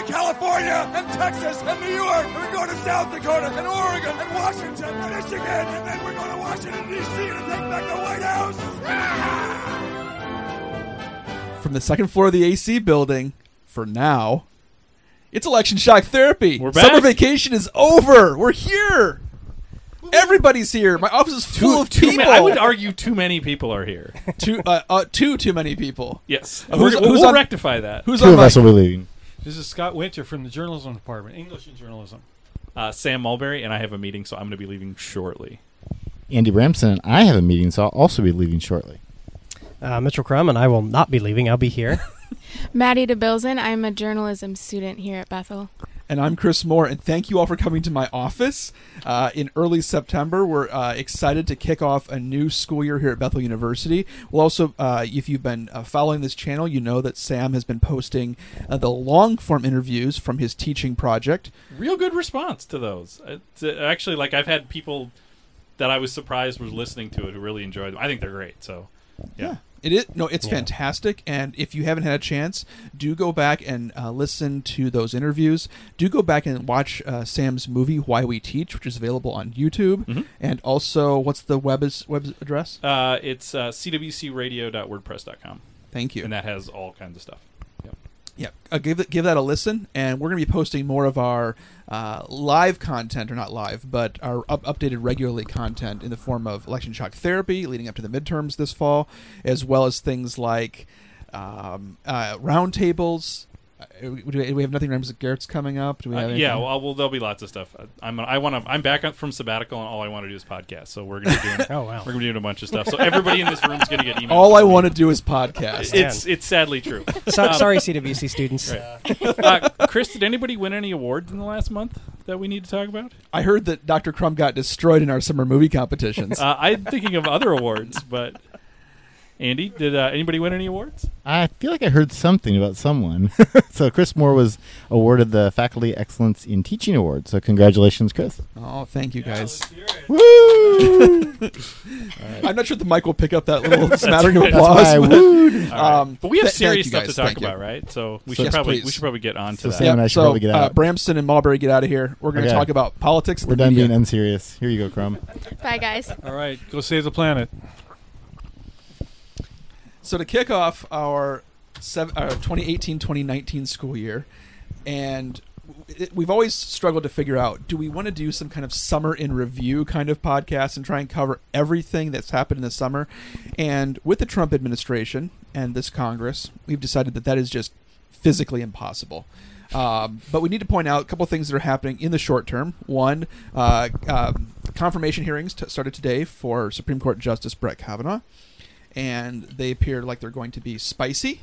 We're going to California and Texas and New York. And we're going to South Dakota and Oregon and Washington and Michigan. And then we're going to Washington, D.C. to take back the White House. Ah! From the second floor of the AC building, for now, it's election shock therapy. We're Summer vacation is over. We're here. Everybody's here. My office is full of Too people. ma- I would argue too many people are here. too, uh, uh, too too many people. Yes. Uh, who's- We're- who's we'll on- rectify that. Who's Two on of my- us will be leaving. This is Scott Winter from the journalism department, English and journalism. Uh, Sam Mulberry and I have a meeting, so I'm going to be leaving shortly. Andy Bramson and I have a meeting, so I'll also be leaving shortly. Uh, Mitchell Crum, and I will not be leaving. I'll be here. Maddie DeBilzan. I'm a journalism student here at Bethel. And I'm Chris Moore, and thank you all for coming to my office. Uh, in early September, we're uh, excited to kick off a new school year here at Bethel University. We'll also, uh, if you've been uh, following this channel, you know that Sam has been posting uh, the long form interviews from his teaching project. Real good response to those. It's, uh, actually, like I've had people that I was surprised were listening to it who really enjoyed them. I think they're great. So, yeah. It is no, it's Yeah. fantastic. And if you haven't had a chance, do go back and uh, listen to those interviews. Do go back and watch uh, Sam's movie Why We Teach, which is available on YouTube. Mhm. And also, what's the web is, web address? Uh, it's uh, cwcradio.wordpress.com. Thank you. And that has all kinds of stuff. Yeah, uh, give give that a listen, and we're going to be posting more of our uh, live content, or not live, but our up- updated regularly content in the form of election shock therapy leading up to the midterms this fall, as well as things like um, uh, roundtables. Uh, do we, do we have nothing rhymes with Garrett's coming up? Do we Uh, have yeah, anything? well, well, there'll be lots of stuff. I- I'm I want to I'm back from sabbatical, and all I want to do is podcast. So we're gonna be doing Oh, wow. we're gonna be doing a bunch of stuff. So everybody in this room is gonna get emails. all I want to do is podcast. It's it's sadly true. So, Um, sorry, CWC students. Right. uh, Chris, did anybody win any awards in the last month that we need to talk about? I heard that Dr. Crumb got destroyed in our summer movie competitions. Uh, I'm thinking of other awards, but Andy, did uh, anybody win any awards? I feel like I heard something about someone. so Chris Moore was awarded the Faculty Excellence in Teaching Award. So congratulations, Chris. Oh, thank you guys. Woo! I'm not sure if the mic will pick up that little smattering of applause. That's why I but- wooed. All right. Um, but we have th- serious stuff to talk Thank you. about, right? So we So should yes, probably we should probably get on to So that. Sam and I should so, probably get uh. Bramston and Mulberry, get out of here. We're going to Okay. talk about politics. We're the done media. being unserious. Here you go, Crumb. Bye, guys. All right, go save the planet. So to kick off our sev- our 2018-2019 school year, and we've always struggled to figure out: do we want to do some kind of summer in review kind of podcast and try and cover everything that's happened in the summer? And with the Trump administration and this Congress, we've decided that that is just physically impossible. Um, but we need to point out a couple things that are happening in the short term. One, uh, um, confirmation hearings t- started today for Supreme Court Justice Brett Kavanaugh and they appear like they're going to be spicy.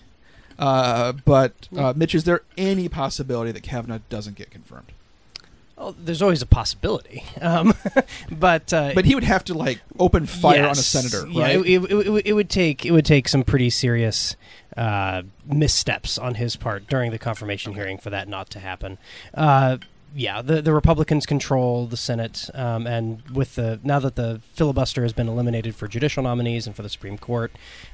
Uh, but uh, Mitch, is there any possibility that Kavanaugh doesn't get confirmed? Oh, there's always a possibility, um, but uh, But he would have to like open fire on a Yes. senator, Yeah, right? it, it, it, it would take it would take some pretty serious uh, missteps on his part during the confirmation hearing for that not to happen. Yeah, the the Republicans control the Senate, um, and with the now that the filibuster has been eliminated for judicial nominees and for the Supreme Court,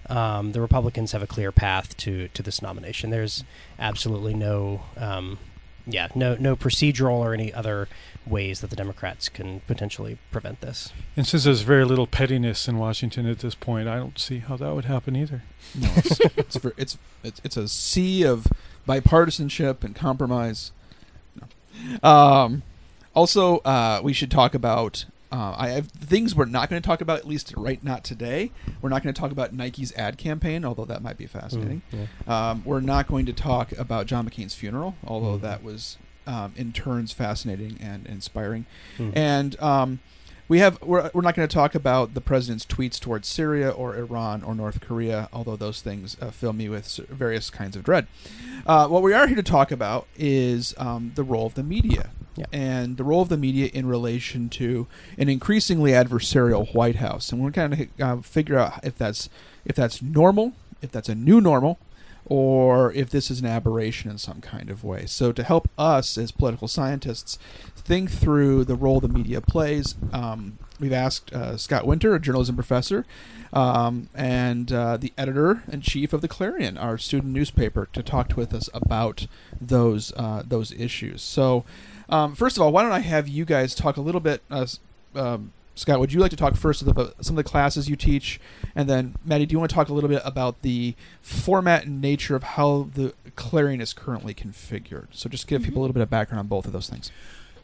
um, the Republicans have a clear path to to this nomination. There's absolutely no. Um, yeah, no, no procedural or any other ways that the Democrats can potentially prevent this. And since there's very little pettiness in Washington at this point, I don't see how that would happen either. no, it's it's, ver- it's it's it's a sea of bipartisanship and compromise. Um, also, uh, we should talk about. Uh, I have things we're not going to talk about, at least right not today. We're not going to talk about Nike's ad campaign, although that might be fascinating. Mm, Um, we're not going to talk about John McCain's funeral, although Mhm. that was um, in turns fascinating and inspiring. Mhm. And um, we have we're, we're not going to talk about the president's tweets towards Syria or Iran or North Korea, although those things uh, fill me with various kinds of dread. Uh, what we are here to talk about is um, the role of the media Yeah. and the role of the media in relation to an increasingly adversarial White House, and we're kind of uh, figure out if that's if that's normal, if that's a new normal, or if this is an aberration in some kind of way. So to help us as political scientists think through the role the media plays, um, we've asked uh, Scott Winter, a journalism professor, um, and uh, the editor and chief of the Clarion, our student newspaper, to talk with us about those uh, those issues. So, um, first of all, why don't I have you guys talk a little bit? Uh, um, Scott, would you like to talk first about some of the classes you teach, and then Maddie, do you want to talk a little bit about the format and nature of how the Clarion is currently configured? So, just give people a mm-hmm. little bit of background on both of those things.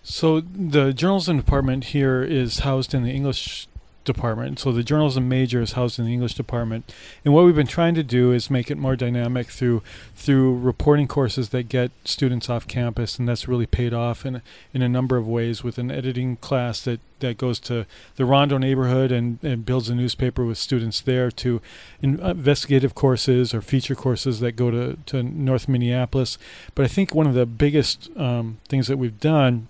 So the journalism department here is housed in the English department. So the journalism major is housed in the English department. And what we've been trying to do is make it more dynamic through through reporting courses that get students off campus and that's really paid off in in a number of ways with an editing class that that goes to the Rondo neighborhood and, and builds a newspaper with students there to uh, investigative courses or feature courses that go to, to North Minneapolis. But I think one of the biggest um, things that we've done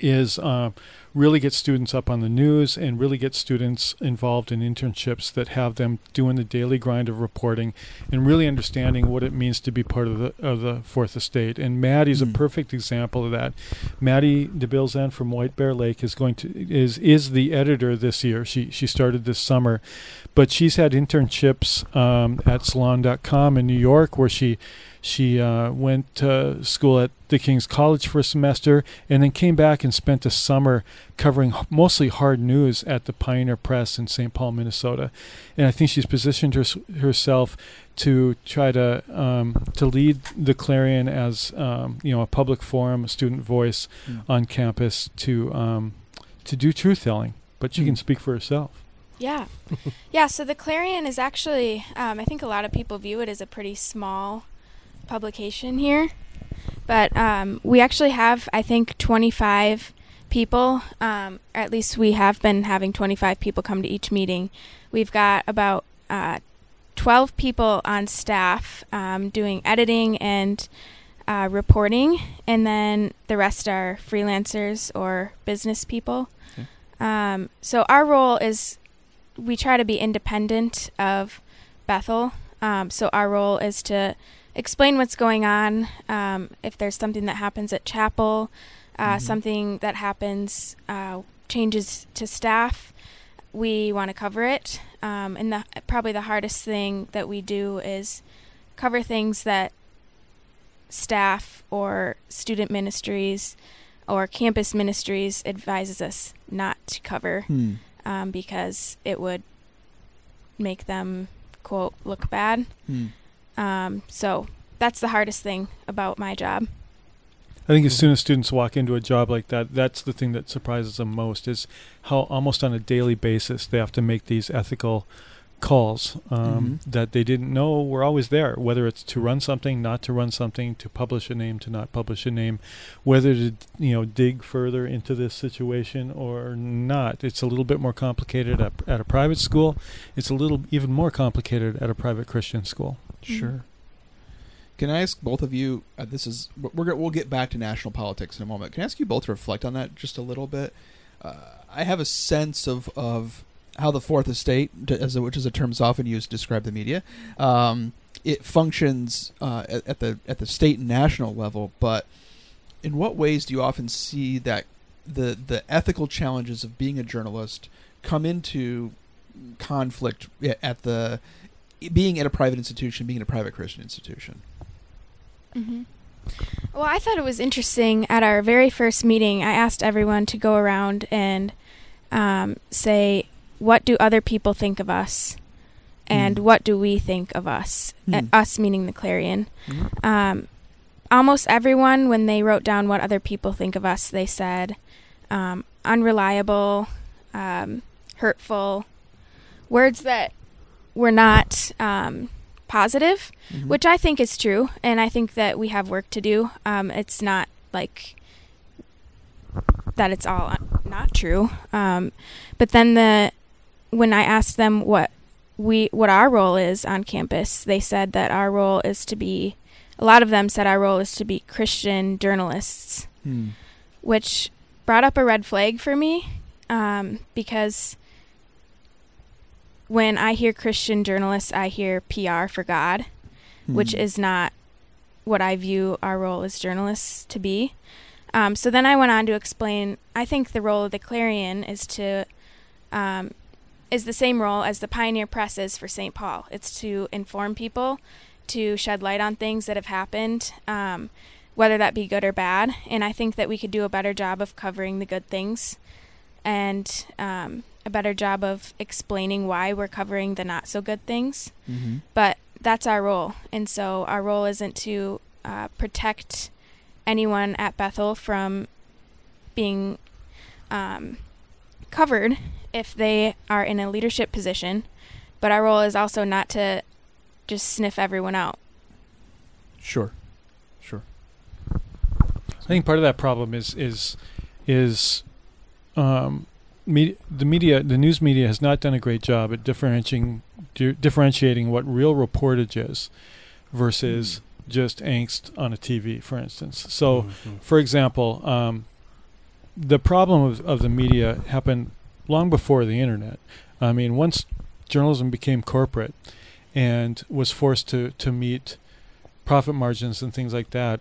is uh, really get students up on the news and really get students involved in internships that have them doing the daily grind of reporting and really understanding what it means to be part of the of the Fourth Estate. And Maddie's Mm. a perfect example of that. Maddie DeBilzan from White Bear Lake is going to is is the editor this year. She she started this summer, but she's had internships um, at Salon.com in New York where she she uh, went to school at the King's College for a semester and then came back and spent a summer covering mostly hard news at the Pioneer Press in St. Paul, Minnesota. And I think she's positioned hers herself to try to um, to lead the Clarion as um, you know a public forum, a student voice Mm. on campus to um, to do truth telling. But she can Mm. speak for herself. Yeah. yeah, so the Clarion is actually, um, I think a lot of people view it as a pretty small publication here. But um, we actually have, I think, 25 people, um, or at least we have been having 25 people come to each meeting. We've got about uh, 12 people on staff um, doing editing and uh, reporting, and then the rest are freelancers or business people. Um, so our role is we try to be independent of Bethel. Um, so our role is to explain what's going on. Um, if there's something that happens at chapel, uh, Mhm. something that happens, uh, changes to staff, we want to cover it. Um, and the probably the hardest thing that we do is cover things that staff or student ministries or campus ministries advises us not to cover Hmm. um, because it would make them quote look bad. Hmm. Um, so that's the hardest thing about my job. I think as soon as students walk into a job like that, that's the thing that surprises them most is how almost on a daily basis they have to make these ethical calls um, that they didn't know were always there. Whether it's to run something, not to run something, to publish a name, to not publish a name, whether to you know dig further into this situation or not. It's a little bit more complicated at, at a private school. It's a little even more complicated at a private Christian school. Sure. Can I ask both of you? Uh, this is we're we'll get back to national politics in a moment. Can I ask you both to reflect on that just a little bit? Uh, I have a sense of of how the fourth estate, which is a term that's often used to describe the media, um, it functions uh, at, at the at the state and national level. But in what ways do you often see that the the ethical challenges of being a journalist come into conflict at the being at a private institution, being in a private Christian institution? hmm Well, I thought it was interesting. At our very first meeting, I asked everyone to go around and um, say, "What do other people think of us?" and Mm. "What do we think of us?" Mm. us meaning the Clarion. Mhm. Um, almost everyone, when they wrote down what other people think of us, they said um, unreliable, um, hurtful, words that were not um, positive, Mhm. which I think is true, and I think that we have work to do. Um, it's not like that; it's all not true. Um, but then the when I asked them what we what our role is on campus, they said that our role is to be. A lot of them said our role is to be Christian journalists, Hmm. which brought up a red flag for me um, because when I hear Christian journalists, I hear PR for God, which Hmm. is not what I view our role as journalists to be. Um, so then I went on to explain. I think the role of the Clarion is to um, is the same role as the Pioneer Press is for St. Paul. It's to inform people, to shed light on things that have happened, um, whether that be good or bad. And I think that we could do a better job of covering the good things, and um, a better job of explaining why we're covering the not so good things. Mhm. But that's our role, and so our role isn't to uh, protect anyone at Bethel from being um, covered if they are in a leadership position, but our role is also not to just sniff everyone out. Sure. Sure. I think part of that problem is is is um, me- the media, the news media, has not done a great job at differentiating di- differentiating what real reportage is versus just angst on a TV, for instance. So, Mhm. for example, um, the problem of, of the media happened long before the internet. I mean, once journalism became corporate and was forced to, to meet profit margins and things like that,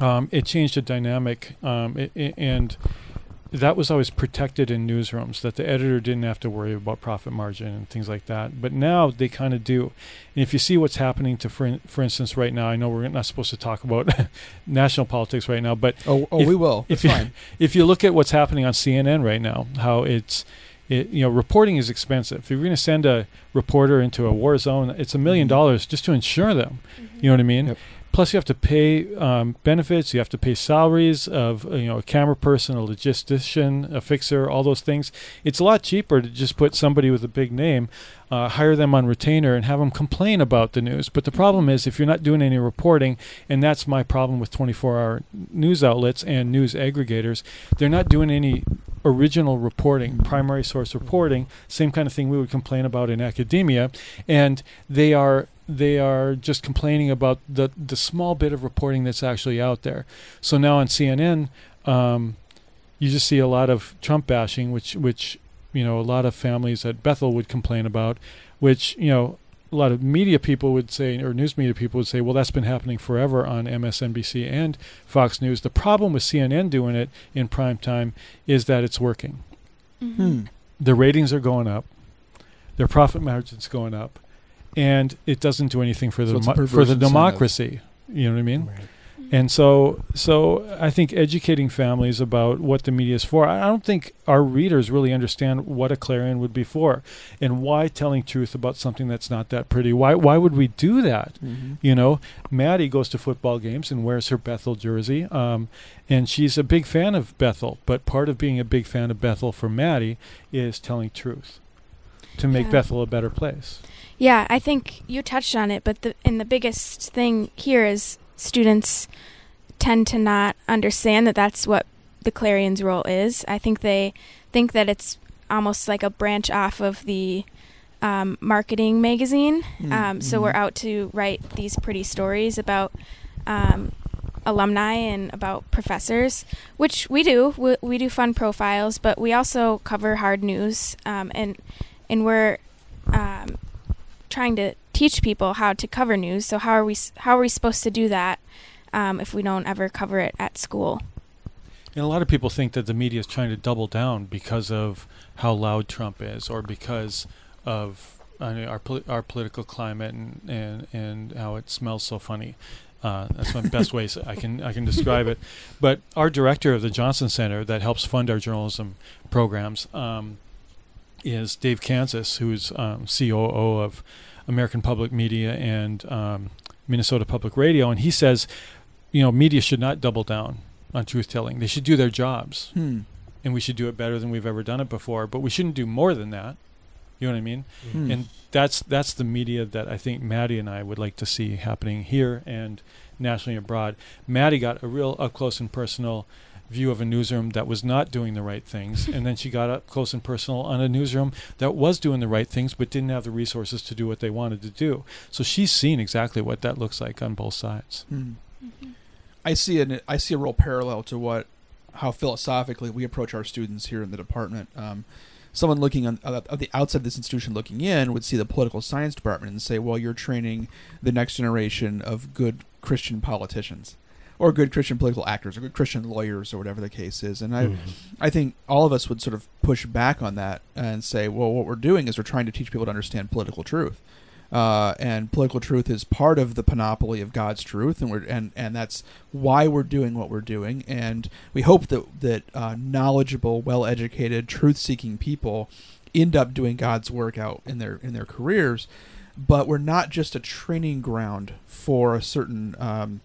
um, it changed the dynamic. Um, it, it- and that was always protected in newsrooms, that the editor didn't have to worry about profit margin and things like that. But now they kind of do. And if you see what's happening to, for, in- for instance, right now, I know we're not supposed to talk about national politics right now, but Oh, oh, we will. If That's you, fine. if you look at what's happening on CNN right now, how it's, it, you know, reporting is expensive. If you're going to send a reporter into a war zone, it's a million mm-hmm. dollars just to insure them. Mm-hmm. You know what I mean? Plus, you have to pay um, benefits. You have to pay salaries of uh, you know a camera person, a logistician, a fixer, all those things. It's a lot cheaper to just put somebody with a big name, uh, hire them on retainer, and have them complain about the news. But the problem is, if you're not doing any reporting, and that's my problem with 24-hour news outlets and news aggregators, they're not doing any original reporting, primary source reporting, same kind of thing we would complain about in academia, and they are they are just complaining about the the small bit of reporting that's actually out there. So now on CNN, um, you just see a lot of Trump bashing, which which you know a lot of families at Bethel would complain about, which you know a lot of media people would say, or news media people would say, well, that's been happening forever on MSNBC and Fox News. The problem with CNN doing it in prime time is that it's working. Hmm. The ratings are going up, their profit margins going up, and it doesn't do anything for the So demo- for the incentive. democracy. You know what I mean? And so, so I think educating families about what the media is for. I I don't think our readers really understand what a clarion would be for, and why telling truth about something that's not that pretty. Why why would we do that? Mhm. You know, Maddie goes to football games and wears her Bethel jersey, um, and she's a big fan of Bethel. But part of being a big fan of Bethel for Maddie is telling truth to make Yeah. Bethel a better place. Yeah, I think you touched on it, but the and the biggest thing here is students tend to not understand that that's what the Clarion's role is. I think they think that it's almost like a branch off of the um, marketing magazine. Mm, Um, so mhm. we're out to write these pretty stories about um, alumni and about professors, which we do. We, we do fun profiles, but we also cover hard news, um, and and we're um, trying to teach people how to cover news. So how are we how are we supposed to do that um, if we don't ever cover it at school? And a lot of people think that the media is trying to double down because of how loud Trump is, or because of I mean, our poli- our political climate and, and and how it smells so funny. Uh, that's my best ways I can I can describe it. But our director of the Johnson Center that helps fund our journalism programs um, is Dave Kansas, who's um, COO of American Public Media and um, Minnesota Public Radio, and he says, you know, media should not double down on truth telling. They should do their jobs, Hmm. and we should do it better than we've ever done it before. But we shouldn't do more than that. You know what I mean? Hmm. And that's that's the media that I think Maddie and I would like to see happening here and nationally abroad. Maddie got a real up close and personal view of a newsroom that was not doing the right things, and then she got up close and personal on a newsroom that was doing the right things but didn't have the resources to do what they wanted to do. So she's seen exactly what that looks like on both sides. Hmm. I see an I see a real parallel to what how philosophically we approach our students here in the department. Um, someone looking on uh, of the outside of this institution looking in would see the political science department and say, "Well, you're training the next generation of good Christian politicians." Or good Christian political actors, or good Christian lawyers, or whatever the case is, and I, Mhm. I think all of us would sort of push back on that and say, well, what we're doing is we're trying to teach people to understand political truth, uh, and political truth is part of the panoply of God's truth, and we're and and that's why we're doing what we're doing, and we hope that that uh, knowledgeable, well-educated, truth-seeking people end up doing God's work out in their in their careers, but we're not just a training ground for a certain. Um,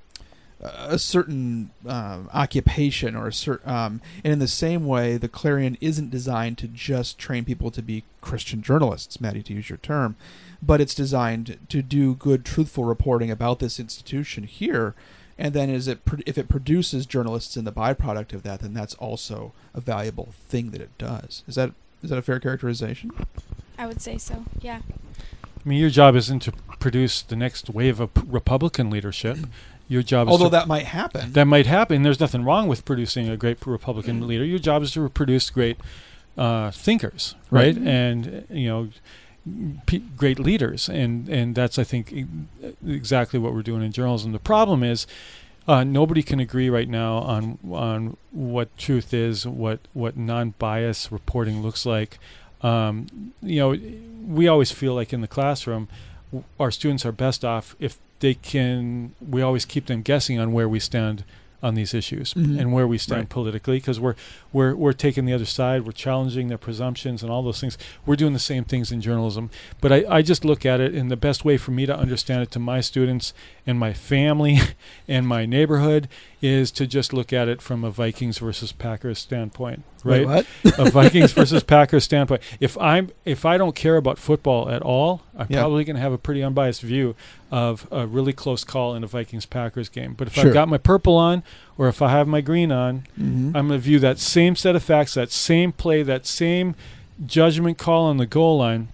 a certain um, occupation or a certain um, and in the same way the clarion isn't designed to just train people to be christian journalists maddie to use your term but it's designed to do good truthful reporting about this institution here and then is it if it produces journalists in the byproduct of that then that's also a valuable thing that it does is that is that a fair characterization I would say so. Yeah. I mean, your job isn't to produce the next wave of p- Republican leadership. Your job is although to that might happen that might happen. There's nothing wrong with producing a great Republican leader. Your job is to produce great uh, thinkers, Right. right? And you know, p- great leaders, and and that's I think exactly what we're doing in journalism. The problem is. Uh, nobody can agree right now on on what truth is, what what non-bias reporting looks like. Um, you know, we always feel like in the classroom, w- our students are best off if they can. We always keep them guessing on where we stand on these issues Mhm. and where we stand Right. politically because we're we're we're taking the other side. We're challenging their presumptions and all those things. We're doing the same things in journalism. But I, I just look at it, and the best way for me to understand it to my students and my family and my neighborhood is to just look at it from a Vikings versus Packers standpoint, Wait, right? what? a Vikings versus Packers standpoint. If I'm if I don't care about football at all, I'm Yeah. probably going to have a pretty unbiased view of a really close call in a Vikings Packers game. But if Sure. I've got my purple on or if I have my green on, Mhm. I'm going to view that same set of facts, that same play, that same judgment call on the goal line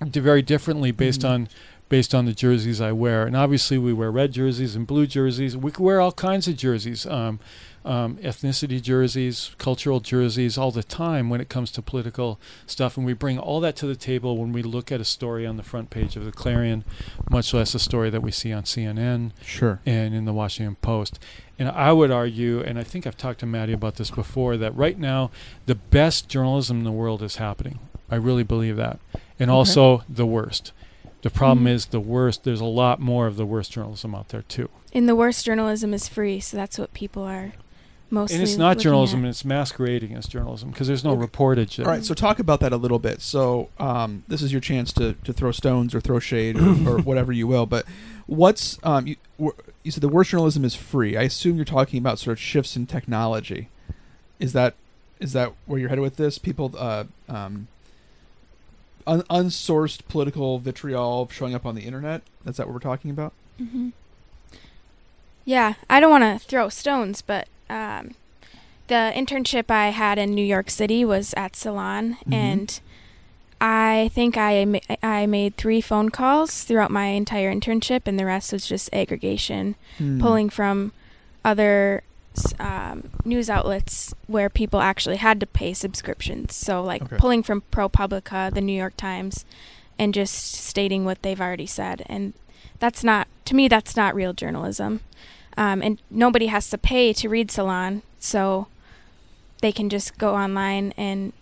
very differently based Mhm. on based on the jerseys I wear. And obviously, we wear red jerseys and blue jerseys. We can wear all kinds of jerseys, um, um, ethnicity jerseys, cultural jerseys, all the time when it comes to political stuff. And we bring all that to the table when we look at a story on the front page of the Clarion, much less a story that we see on CNN sure and in the Washington Post. And I would argue, and I think I've talked to Maddie about this before, that right now the best journalism in the world is happening. I really believe that. And Okay. also the worst. The problem Mhm. is the worst, there's a lot more of the worst journalism out there too. And the worst journalism is free, so that's what people are mostly. and it's not journalism, at. it's masquerading as journalism because there's no Okay. reportage. All right, so talk about that a little bit. So um, this is your chance to, to throw stones or throw shade or, or whatever you will. But what's um, you, you said the worst journalism is free. I assume you're talking about sort of shifts in technology. Is that is that where you're headed with this? People uh, um, un- unsourced political vitriol showing up on the internet. Is that what we're talking about? hmm Yeah, I don't want to throw stones, but um, the internship I had in New York City was at Salon, Mhm. and I think I ma- I made three phone calls throughout my entire internship, and the rest was just aggregation, Hmm. pulling from other um, news outlets where people actually had to pay subscriptions. So, like Okay. pulling from ProPublica, the New York Times, and just stating what they've already said. And that's not, to me, that's not real journalism. Um, and nobody has to pay to read Salon, so they can just go online and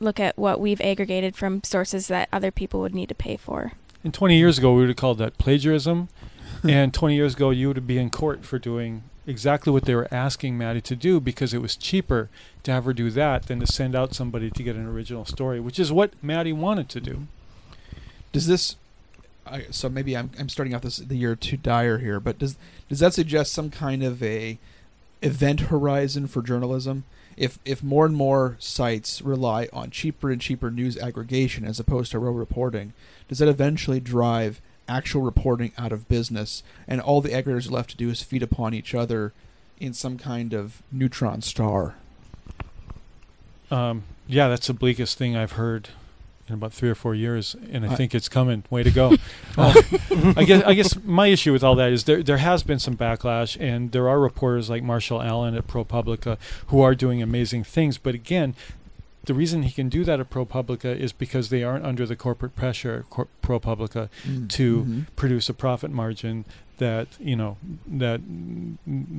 look at what we've aggregated from sources that other people would need to pay for. And 20 years ago, we would have called that plagiarism. and 20 years ago, you would be in court for doing exactly what they were asking Maddie to do because it was cheaper to have her do that than to send out somebody to get an original story, which is what Maddie wanted to do. Does this? I, so maybe I'm I'm starting off this the year too dire here, but does does that suggest some kind of a event horizon for journalism? If if more and more sites rely on cheaper and cheaper news aggregation as opposed to real reporting, does that eventually drive actual reporting out of business, and all the aggregators are left to do is feed upon each other in some kind of neutron star? Um, yeah, that's the bleakest thing I've heard in about three or four years, and I I- think it's coming. Way to go! Uh, I guess I guess my issue with all that is there there has been some backlash, and there are reporters like Marshall Allen at ProPublica who are doing amazing things. But again, the reason he can do that at ProPublica is because they aren't under the corporate pressure, cor- ProPublica, Mm, to mhm. produce a profit margin that you know that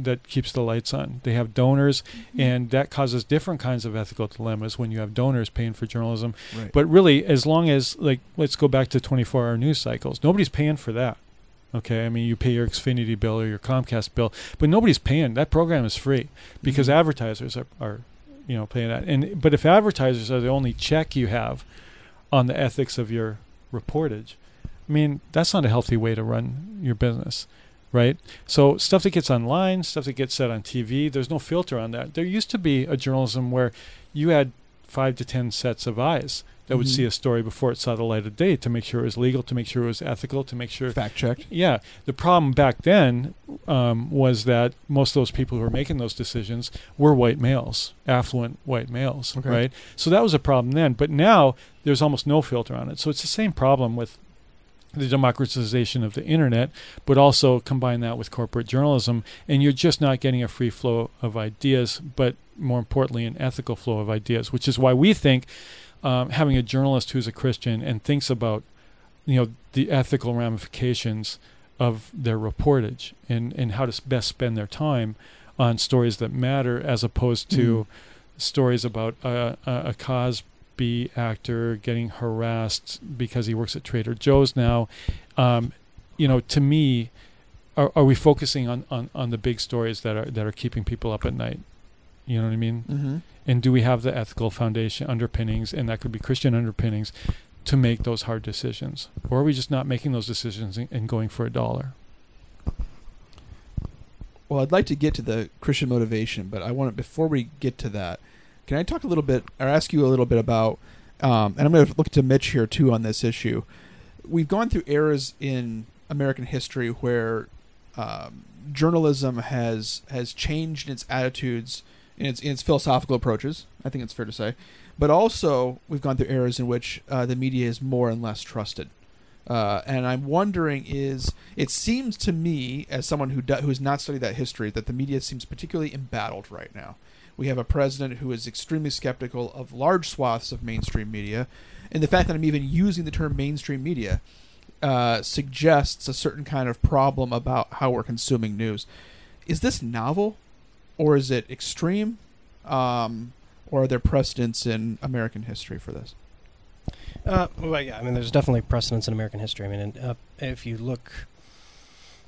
that keeps the lights on. They have donors, and that causes different kinds of ethical dilemmas when you have donors paying for journalism. Right. But really, as long as like let's go back to 24-hour news cycles, nobody's paying for that. Okay, I mean you pay your Xfinity bill or your Comcast bill, but nobody's paying. That program is free because Mhm. advertisers are, are you know paying that. And but if advertisers are the only check you have on the ethics of your reportage, I mean that's not a healthy way to run your business, right? So stuff that gets online, stuff that gets said on TV, there's no filter on that. There used to be a journalism where you had five to ten sets of eyes that would Mhm. see a story before it saw the light of day to make sure it was legal, to make sure it was ethical, to make sure fact checked. yeah. The problem back then um, was that most of those people who were making those decisions were white males, affluent white males, Okay. right? So that was a problem then. But now there's almost no filter on it. So it's the same problem with the democratization of the internet, but also combine that with corporate journalism, and you're just not getting a free flow of ideas, but more importantly, an ethical flow of ideas, which is why we think um, having a journalist who's a Christian and thinks about you know the ethical ramifications of their reportage and and how to best spend their time on stories that matter as opposed to stories about a, a, a Cosby actor getting harassed because he works at Trader Joe's now. Um, you know, to me, are, are we focusing on, on, on the big stories that are that are keeping people up at night? You know what I mean? Mhm. And do we have the ethical foundation underpinnings, and that could be Christian underpinnings, to make those hard decisions, or are we just not making those decisions and, and going for a dollar? Well, I'd like to get to the Christian motivation, but I want to before we get to that, can I talk a little bit or ask you a little bit about? Um, and I'm going to look to Mitch here too on this issue. We've gone through eras in American history where um, journalism has has changed its attitudes in its in its philosophical approaches. I think it's fair to say, but also we've gone through eras in which uh, the media is more and less trusted. Uh, and I'm wondering is it seems to me as someone who do, who has not studied that history that the media seems particularly embattled right now. We have a president who is extremely skeptical of large swaths of mainstream media, and the fact that I'm even using the term mainstream media uh, suggests a certain kind of problem about how we're consuming news. Is this novel, or is it extreme, um, or are there precedents in American history for this? Uh, well, yeah, I mean, there's definitely precedents in American history. I mean, and, uh, if you look,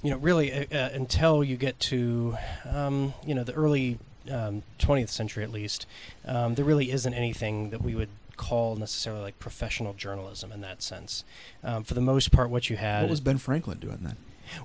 you know, really uh, uh, until you get to, um, you know, the early um, 20th century at least, um, there really isn't anything that we would call necessarily like professional journalism in that sense. Um, for the most part, what you had What was Ben Franklin doing then?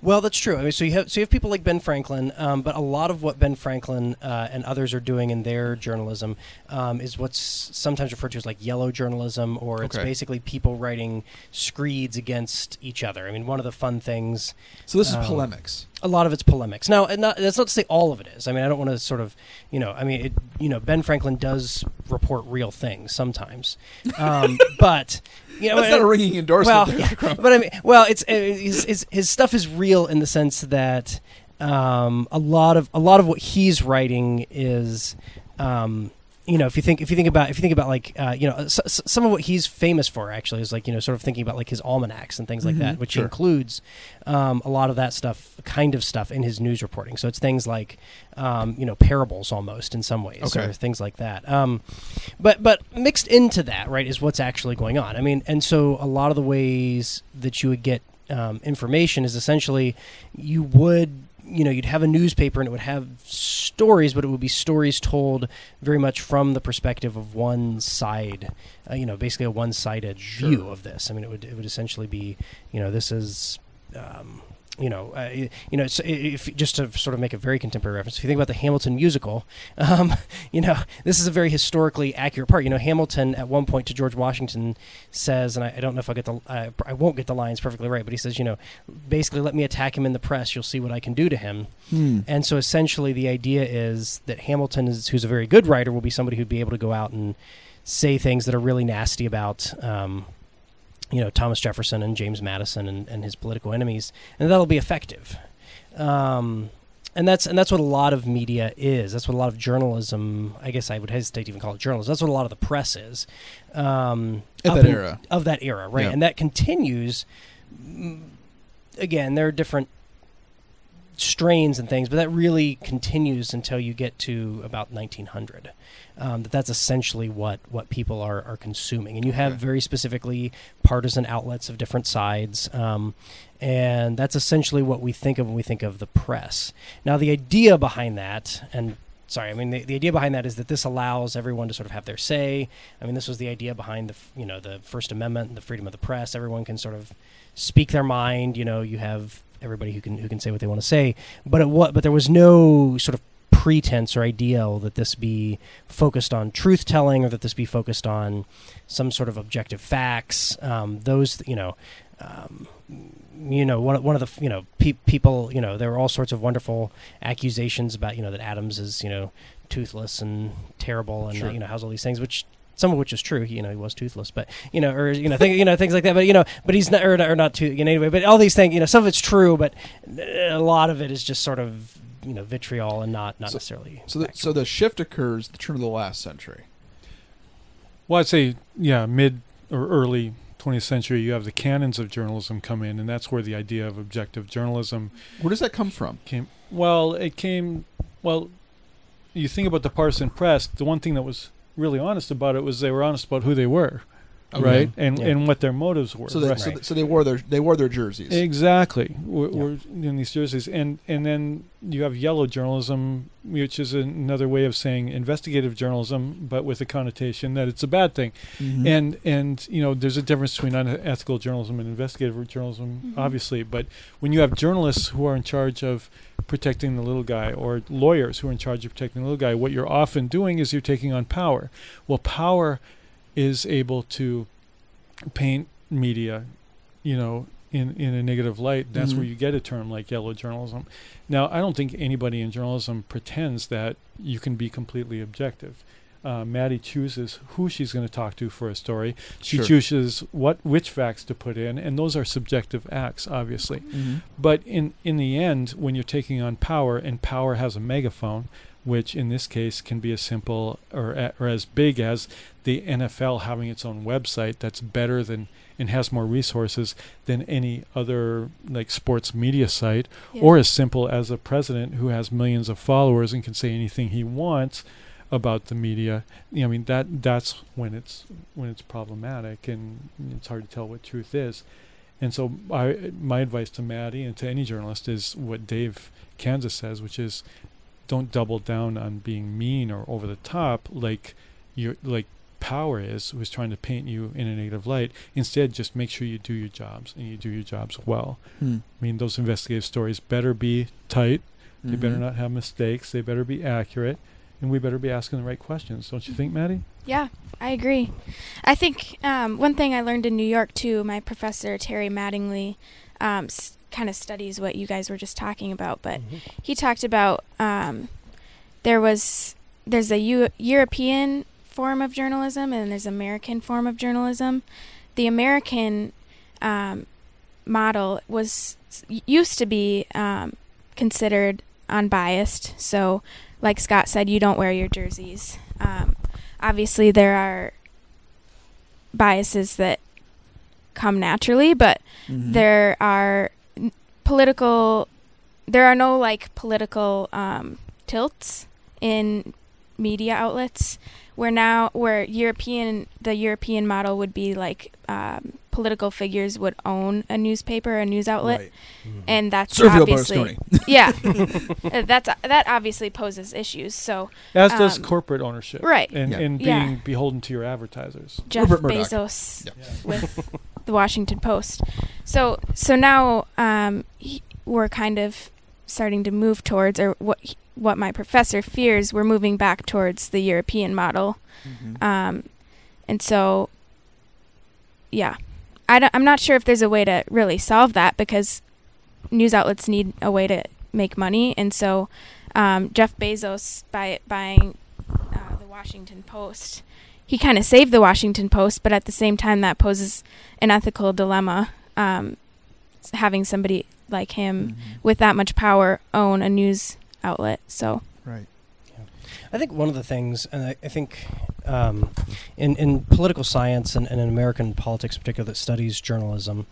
Well, that's true. I mean, so you have so you have people like Ben Franklin, um, but a lot of what Ben Franklin uh, and others are doing in their journalism um, is what's sometimes referred to as like yellow journalism, or it's Okay. basically people writing screeds against each other. I mean, one of the fun things. So this is um, polemics. A lot of it's polemics. Now, and not, that's not to say all of it is. I mean, I don't want to sort of, you know, I mean, it, you know, Ben Franklin does report real things sometimes, um, but you know, That's not a ringing endorsement Well, yeah, but I mean, well, it's his, his his stuff is real in the sense that um, a lot of a lot of what he's writing is. Um, you know, if you think if you think about if you think about like uh, you know s- s- some of what he's famous for actually is like you know sort of thinking about like his almanacs and things like Mhm, that, which sure. includes um, a lot of that stuff, kind of stuff in his news reporting. So it's things like um, you know parables almost in some ways, Okay. or things like that. Um, but but mixed into that, right, is what's actually going on. I mean, and so a lot of the ways that you would get um, information is essentially you would you know you'd have a newspaper and it would have stories but it would be stories told very much from the perspective of one side uh, you know basically a one-sided view of this. I mean it would it would essentially be you know this is um, you know, uh, you know, it's, if just to sort of make a very contemporary reference, if you think about the Hamilton musical, um, you know, this is a very historically accurate part. You know, Hamilton at one point to George Washington says, and I, I don't know if I get the, I I won't get the lines perfectly right, but he says, you know, basically, let me attack him in the press. You'll see what I can do to him. Hmm. And so essentially, the idea is that Hamilton is, who's a very good writer, will be somebody who'd be able to go out and say things that are really nasty about. Um, you know Thomas Jefferson and James Madison and, and his political enemies, and that'll be effective. Um, and that's and that's what a lot of media is. That's what a lot of journalism. I guess I would hesitate to even call it journalism. That's what a lot of the press is. Um, Of that in- era. Of that era, right? Yeah. And that continues. Again, there are different strains and things, but that really continues until you get to about 1900. Um, that that's essentially what what people are are consuming, and you have very specifically partisan outlets of different sides, um, and that's essentially what we think of when we think of the press. Now, the idea behind that, and sorry, I mean the, the idea behind that is that this allows everyone to sort of have their say. I mean, this was the idea behind the you know the First Amendment and the freedom of the press. Everyone can sort of speak their mind. You know, you have everybody who can who can say what they want to say. But it what but there was no sort of pretense or ideal that this be focused on truth telling or that this be focused on some sort of objective facts. Um, those you know. Um, you know, one, one of the you know pe- people you know there were all sorts of wonderful accusations about you know that Adams is you know toothless and terrible and uh, you know has all these things which some of which is true. He, you know, he was toothless, but you know, or you know, think, you know, things like that. But you know, but he's not, or, or not tooth. You know, anyway. But all these things, you know, some of it's true, but a lot of it is just sort of you know vitriol and not not necessarily. So the, so the shift occurs the turn of the last century. Well, I'd say, yeah, mid or early 20th century, you have the canons of journalism come in, and that's where the idea of objective journalism. Where does that come from? Came well. It came well. You think about the partisan press. The one thing that was really honest about it was they were honest about who they were, Okay. right, and Yeah. and what their motives were. So, they, right. so, so they wore their they wore their jerseys. Exactly. We're, we're in these jerseys, and and then you have yellow journalism, which is another way of saying investigative journalism, but with a connotation that it's a bad thing. Mhm. And and you know, there's a difference between unethical journalism and investigative journalism, Mhm. obviously. But when you have journalists who are in charge of protecting the little guy, or lawyers who are in charge of protecting the little guy, what you're often doing is you're taking on power. Well, power is able to paint media, you know, in, in a negative light. That's Mhm. where you get a term like yellow journalism. Now, I don't think anybody in journalism pretends that you can be completely objective. Uh, Maddie chooses who she's going to talk to for a story. She Sure. chooses what which facts to put in, and those are subjective acts, obviously. Mhm. But in in the end, when you're taking on power, and power has a megaphone, which in this case can be as simple or or as big as the NFL having its own website that's better than and has more resources than any other like sports media site, Yeah. or as simple as a president who has millions of followers and can say anything he wants about the media. You know, I mean that that's when it's when it's problematic and it's hard to tell what truth is. And so I my advice to Maddie and to any journalist is what Dave Kansas says, which is don't double down on being mean or over the top like you like power is who's trying to paint you in a negative light. Instead just make sure you do your jobs and you do your jobs well. Hmm. I mean those investigative stories better be tight. They better Mhm. not have mistakes. They better be accurate. And we better be asking the right questions, don't you think, Maddie? Yeah, I agree. I think um, one thing I learned in New York too. My professor Terry Mattingly um, s- kind of studies what you guys were just talking about, but he talked about um, there was there's a U- European form of journalism and there's American form of journalism. The American um, model was used to be um, considered unbiased. So, like Scott said, you don't wear your jerseys. Um, obviously, there are biases that come naturally, but Mhm. there are political. There are no like political um, tilts in media outlets. Where now, where European, the European model would be like um, political figures would own a newspaper, a news outlet, Right. and that's Sergio obviously Berlusconi. yeah, Uh, that's that obviously poses issues. So As does um, corporate ownership. right? And, Yeah. and being Yeah. beholden to your advertisers. Jeff Bezos Yeah. with the Washington Post. So so now um, he, we're kind of starting to move towards, or what what my professor fears, we're moving back towards the European model. Mhm. Um, and so, yeah, I don't, I'm not sure if there's a way to really solve that because news outlets need a way to make money, and so um, Jeff Bezos by buying uh, the Washington Post, he kind of saved the Washington Post, but at the same time, that poses an ethical dilemma. Um, having somebody like him with that much power own a news outlet. So Right. Yeah. I think one of the things, and I, I think um, in, in political science and, and in American politics in particular that studies journalism,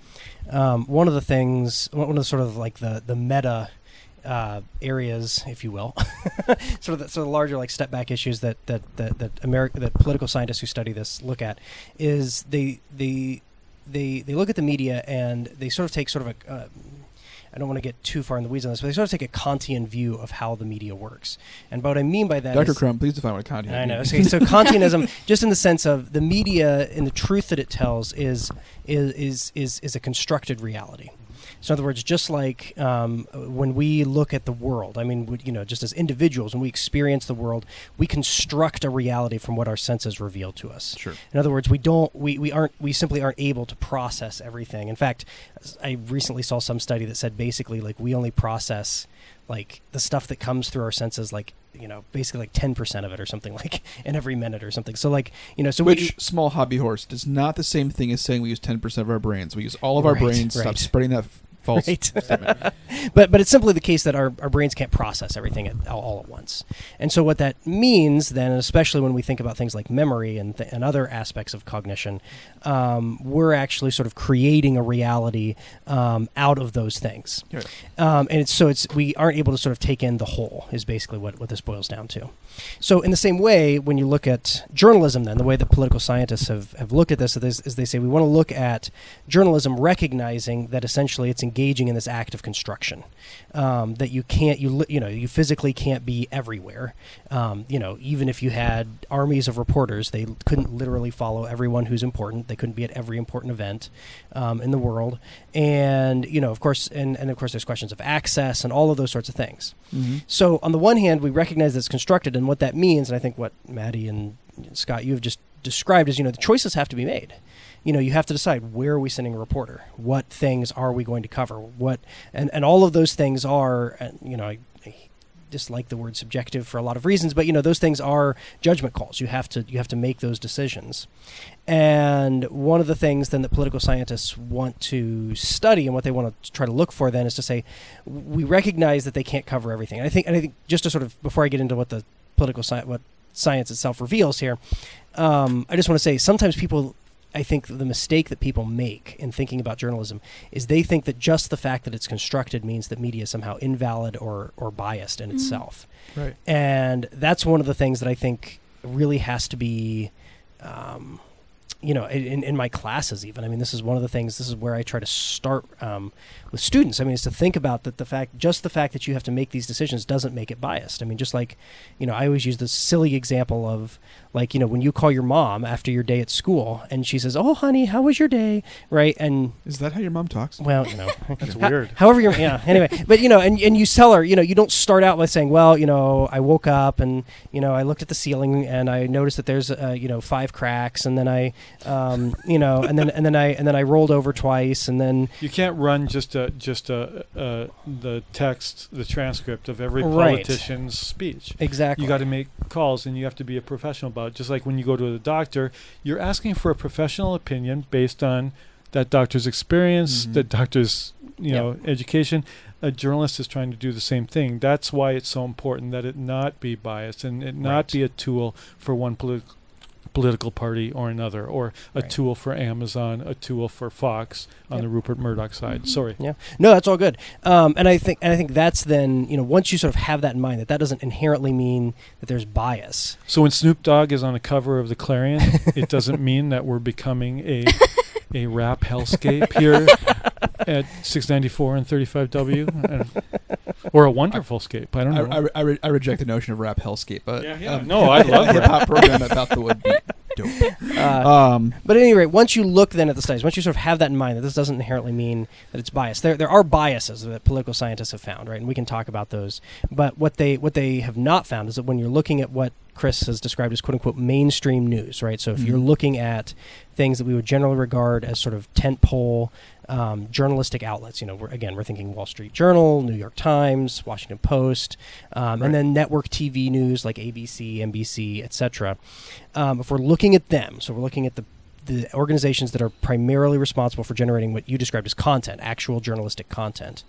um, one of the things, one of the sort of like the, the meta uh, areas, if you will, sort of the, sort of larger like step back issues that that that that, Ameri- that political scientists who study this look at is the they they they look at the media and they sort of take sort of a uh, I don't want to get too far in the weeds on this, but they sort of take a Kantian view of how the media works. And what I mean by that Dr. Crum, please define what Kantian I know. Okay, so Kantianism, just in the sense of the media and the truth that it tells, is is is is, is a constructed reality. So, in other words, just like um, when we look at the world, I mean, we, you know, just as individuals, when we experience the world, we construct a reality from what our senses reveal to us. Sure. In other words, we don't, we, we aren't, we simply aren't able to process everything. In fact, I recently saw some study that said basically, like, we only process like the stuff that comes through our senses, like you know, basically like ten percent of it or something like in every minute or something. So like you know, so Which we, small hobby horse is not the same thing as saying we use ten percent of our brains. We use all of our Right, brains. Stop spreading that false. Right. but but it's simply the case that our, our brains can't process everything at, all, all at once. And so what that means then, especially when we think about things like memory and, th- and other aspects of cognition, um, we're actually sort of creating a reality um, out of those things. Right. Um, and it's so it's we aren't able to sort of take in the whole is basically what, what this boils down to. So in the same way, when you look at journalism, then the way that political scientists have, have looked at this is, is they say we want to look at journalism recognizing that essentially it's engaging in this act of construction. Um, that you can't you you know you physically can't be everywhere. Um, you know even if you had armies of reporters, they couldn't literally follow everyone who's important. They couldn't be at every important event um, in the world. And you know of course and, and of course there's questions of access and all of those sorts of things. Mhm. So on the one hand, we recognize that it's constructed, and what that means, and I think what Maddie and Scott you have just described is, you know, the choices have to be made. You know, you have to decide where are we sending a reporter, what things are we going to cover, what, and and all of those things are, you know, I, I dislike the word subjective for a lot of reasons, but you know, those things are judgment calls. You have to you have to make those decisions. And one of the things then that political scientists want to study and what they want to try to look for then is to say, we recognize that they can't cover everything. And I think, and I think just to sort of before I get into what the political science, what science itself reveals here, um, I just want to say sometimes people. I think the mistake that people make in thinking about journalism is they think that just the fact that it's constructed means that media is somehow invalid or, or biased in itself. Right. And that's one of the things that I think really has to be, um, you know, in, in my classes, even. I mean, this is one of the things, this is where I try to start um, with students. I mean, is to think about that the fact, just the fact that you have to make these decisions doesn't make it biased. I mean, just like, you know, I always use this silly example of, like, you know, when you call your mom after your day at school and she says, Oh, honey, how was your day? Right. And is that how your mom talks? Well, you know, That's ho- weird. However, you're, yeah. Anyway, but you know, and, and you tell her, you know, you don't start out by saying, well, you know, I woke up and you know, I looked at the ceiling and I noticed that there's, uh, you know, five cracks, and then I, um, you know, and then and then I and then I rolled over twice, and then You can't run just a, just a, uh, the text, the transcript of every Right. politician's speech. Exactly. You got to make calls, and you have to be a professional about it. Just like when you go to the doctor, you're asking for a professional opinion based on that doctor's experience, Mhm. that doctor's you Yep. know education. A journalist is trying to do the same thing. That's why it's so important that it not be biased and it not Right. be a tool for one political political party or another, or a Right. tool for Amazon, a tool for Fox on Yep. the Rupert Murdoch side. Sorry. Yeah. No, that's all good. Um, and I think and I think that's then you know once you sort of have that in mind that that doesn't inherently mean that there's bias. So when Snoop Dogg is on the cover of the Clarion, it doesn't mean that we're becoming a a rap hellscape here at 694 and 35W, or a wonderful scape. I don't I, know. I, I, re- I reject the notion of rap hellscape, but Yeah, yeah. um, No, I love a hip hop rap. program about the wood be dope. Uh, Um, But at any rate, once you look then at the studies, once you sort of have that in mind, that this doesn't inherently mean that it's biased. There, there are biases that political scientists have found, right? And we can talk about those. But what they what they have not found is that when you're looking at what Chris has described as quote unquote mainstream news, right? So if you're Mhm. looking at things that we would generally regard as sort of tentpole um, journalistic outlets, you know, we're, again, we're thinking Wall Street Journal, New York Times, Washington Post, um, Right. and then network TV news like ABC, NBC, etc. Um, if we're looking at them, so we're looking at the the organizations that are primarily responsible for generating what you described as content, actual journalistic content,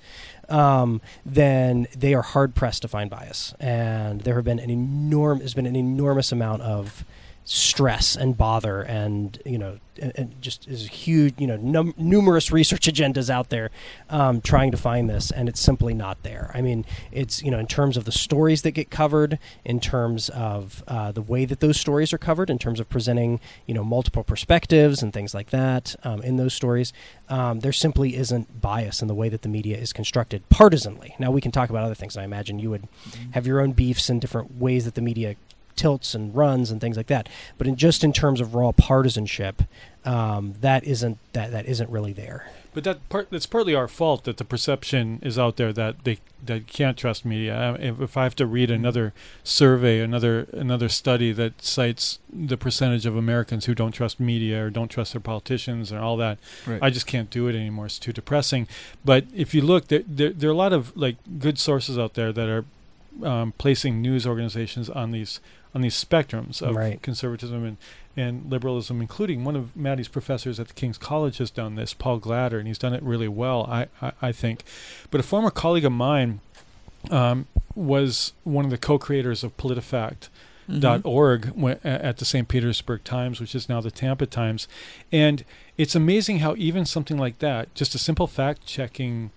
um, then they are hard pressed to find bias. And there have been an enorm has been an enormous amount of stress and bother and you know and, and just is huge you know num- numerous research agendas out there um, trying to find this and it's simply not there. I mean it's you know in terms of the stories that get covered in terms of uh, the way that those stories are covered in terms of presenting you know multiple perspectives and things like that um, in those stories um, there simply isn't bias in the way that the media is constructed partisanly. Now we can talk about other things and i imagine you would have your own beefs and different ways that the media tilts and runs and things like that. But in just in terms of raw partisanship, um, that isn't that that isn't really there. But that part that's partly our fault that the perception is out there that they that can't trust media. If, if I have to read another survey, another another study that cites the percentage of Americans who don't trust media or don't trust their politicians and all that, Right. I just can't do it anymore. It's too depressing. But if you look, there, there there are a lot of like good sources out there that are um, placing news organizations on these on these spectrums of Right. conservatism and, and liberalism, including one of Maddie's professors at the King's College has done this, Paul Glatter, and he's done it really well, I, I, I think. But a former colleague of mine um, was one of the co-creators of PolitiFact. Mhm. Dot org wh- a- at the St. Petersburg Times, which is now the Tampa Times, and it's amazing how even something like that, just a simple fact-checking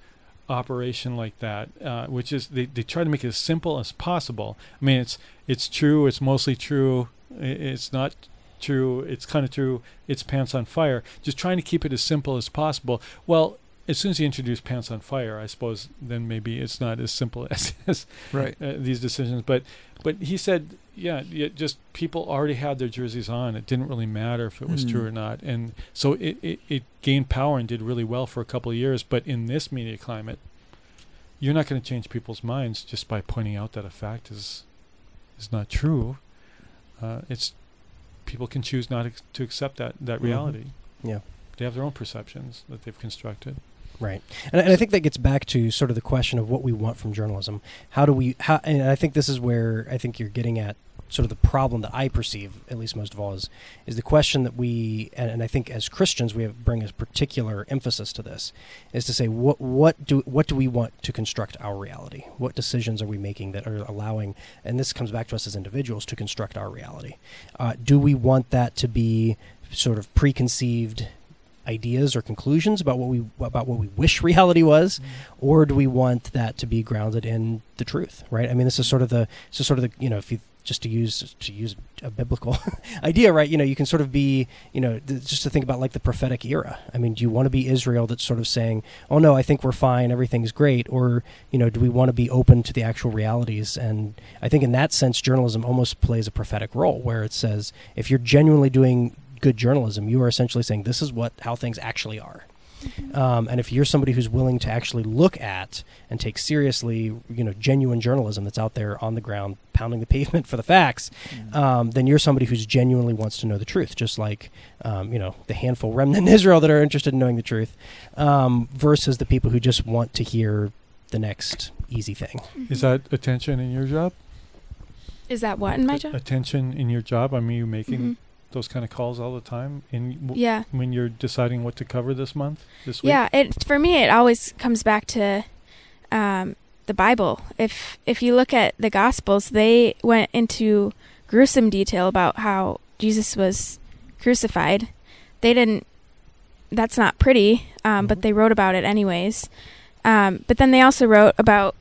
operation like that, uh, which is they, they try to make it as simple as possible. I mean, it's it's true, it's mostly true, it's not true, it's kind of true, it's pants on fire. Just trying to keep it as simple as possible. Well, as soon as you introduce pants on fire, I suppose then maybe it's not as simple as, as Right. uh, these decisions. But but he said, yeah, just people already had their jerseys on. It didn't really matter if it was Hmm. true or not, and so it, it it gained power and did really well for a couple of years. But in this media climate, you're not going to change people's minds just by pointing out that a fact is is not true. Uh, it's people can choose not to accept that that Mhm. reality. Yeah. They have their own perceptions that they've constructed. Right, and, and I think that gets back to sort of the question of what we want from journalism. How do we? How, and I think this is where I think you're getting at sort of the problem that I perceive, at least most of all, is is the question that we and, and I think as Christians we have bring a particular emphasis to this, is to say what what do what do we want to construct our reality? What decisions are we making that are allowing? And this comes back to us as individuals to construct our reality. Uh, do we want that to be sort of preconceived? Ideas or conclusions about what we about what we wish reality was mm. or do we want that to be grounded in the truth right? I mean this is sort of the this is sort of the you know if you just to use to use a biblical idea right? You know you can sort of be you know th- just to think about like the prophetic era. I mean do you want to be israel that's sort of saying oh no i think we're fine everything's great or you know do we want to be open to the actual realities? And i think in that sense journalism almost plays a prophetic role where it says if you're genuinely doing good journalism you are essentially saying this is what how things actually are um, and if you're somebody who's willing to actually look at and take seriously, you know, genuine journalism that's out there on the ground, pounding the pavement for the facts, um, then you're somebody who's genuinely wants to know the truth. Just like, um, you know, the handful remnant in Israel that are interested in knowing the truth, um, versus the people who just want to hear the next easy thing. Is that attention in your job? Is that what in my job? Attention in your job? I mean, you making Mhm. Those kind of calls all the time? In w- Yeah. when you're deciding what to cover this month, this week. Yeah, it for me it always comes back to um, the Bible. If if you look at the Gospels, they went into gruesome detail about how Jesus was crucified. They didn't. That's not pretty, um, but they wrote about it anyways. Um, but then they also wrote about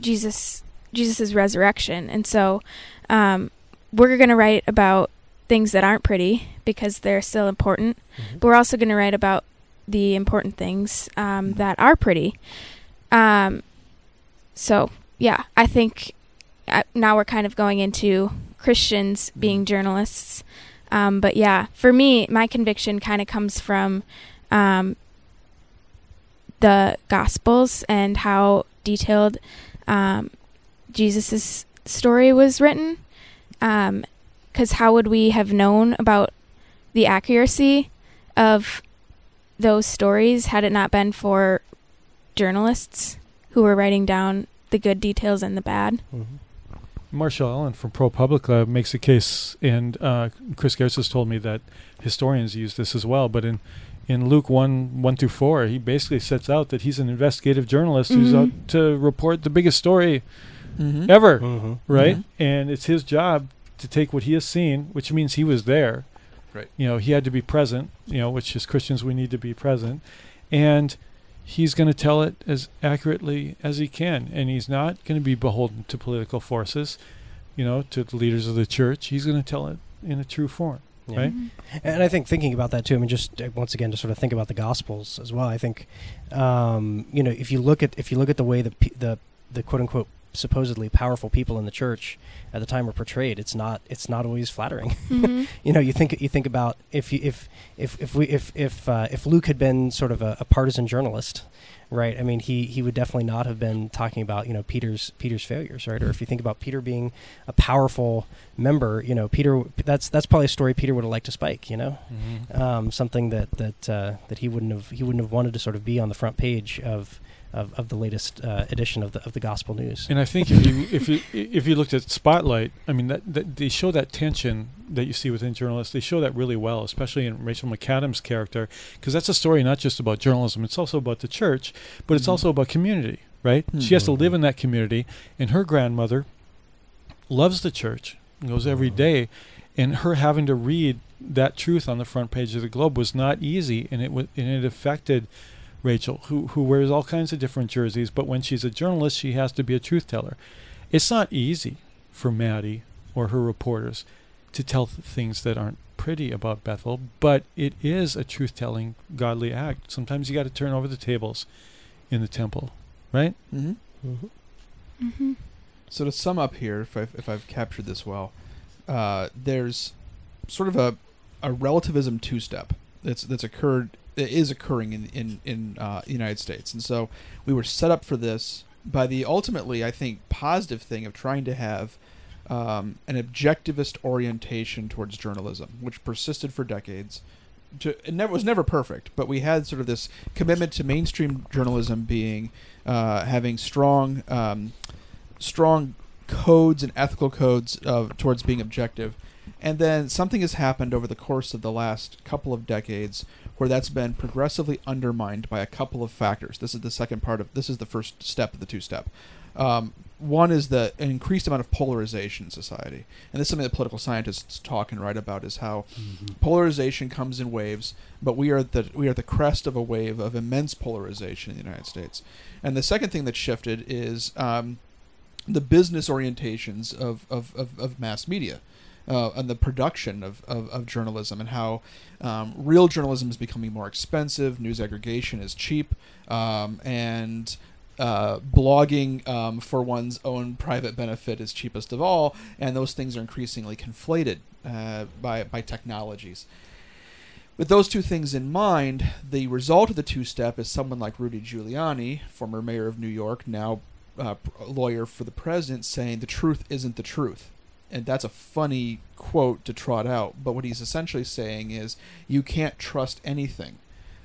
Jesus Jesus's resurrection, and so um, we're going to write about things that aren't pretty because they're still important. But we're also going to write about the important things um, that are pretty. Um, so yeah, I think uh, now we're kind of going into Christians being journalists. Um, but yeah, for me, my conviction kind of comes from um, the Gospels and how detailed um, Jesus' story was written. Um, because how would we have known about the accuracy of those stories had it not been for journalists who were writing down the good details and the bad? Marshall Allen from ProPublica makes a case, and uh, Chris Gertz has told me that historians use this as well. But in in Luke one one through four, he basically sets out that he's an investigative journalist who's Mhm. out to report the biggest story Mhm. ever, Mhm. right? Mhm. And it's his job to take what he has seen, which means he was there. Right. You know, he had to be present. You know, which as Christians we need to be present, and he's going to tell it as accurately as he can, and he's not going to be beholden to political forces. You know, to the leaders of the church, he's going to tell it in a true form, Yeah. right? And I think thinking about that too, I mean, just uh, once again to sort of think about the Gospels as well. I think, um, you know, if you look at if you look at the way the the the quote unquote supposedly powerful people in the church at the time are portrayed, it's not it's not always flattering. Mhm. you know, you think you think about if you if if if we if if uh, if Luke had been sort of a, a partisan journalist. Right. I mean, he, he would definitely not have been talking about you know Peter's Peter's failures, right? Or if you think about Peter being a powerful member, you know, Peter that's that's probably a story Peter would have liked to spike, you know, um, something that that uh, that he wouldn't have he wouldn't have wanted to sort of be on the front page of of, of the latest uh, edition of the of the Gospel News. And I think if you if you if you looked at Spotlight, I mean that, that they show that tension that you see within journalists. They show that really well, especially in Rachel McAdams' character, because that's a story not just about journalism. It's also about the church, but it's Mhm. also about community, right? She has to Mhm. live in that community, and her grandmother loves the church, and goes every day, and her having to read that truth on the front page of the Globe was not easy, and it was and it affected Rachel, who who wears all kinds of different jerseys, but when she's a journalist, she has to be a truth teller. It's not easy for Maddie or her reporters to tell th- things that aren't pretty about Bethel, but it is a truth telling, godly act. Sometimes you got to turn over the tables in the temple, right? Mm-hmm. Mm-hmm. Mhm. So to sum up here, if I've, if I've captured this well, uh, there's sort of a, a relativism two step that's that's occurred that is occurring in in in uh, the United States, and so we were set up for this by the ultimately I think positive thing of trying to have um, an objectivist orientation towards journalism, which persisted for decades. To, it never was never perfect, but we had sort of this commitment to mainstream journalism being uh, having strong um, strong codes and ethical codes of towards being objective. And then something has happened over the course of the last couple of decades where that's been progressively undermined by a couple of factors. This is the second part of this is the first step of the two step. Um, one is the increased amount of polarization in society, and this is something that political scientists talk and write about. Is how polarization comes in waves, but we are the we are the crest of a wave of immense polarization in the United States. And the second thing that shifted is um, the business orientations of, of, of, of mass media uh, and the production of, of, of journalism and how um, real journalism is becoming more expensive, news aggregation is cheap, um, and uh, blogging um, for one's own private benefit is cheapest of all, and those things are increasingly conflated uh, by, by technologies. With those two things in mind, the result of the two step is someone like Rudy Giuliani, former mayor of New York, now uh, lawyer for the president, saying the truth isn't the truth. And that's a funny quote to trot out, but what he's essentially saying is you can't trust anything.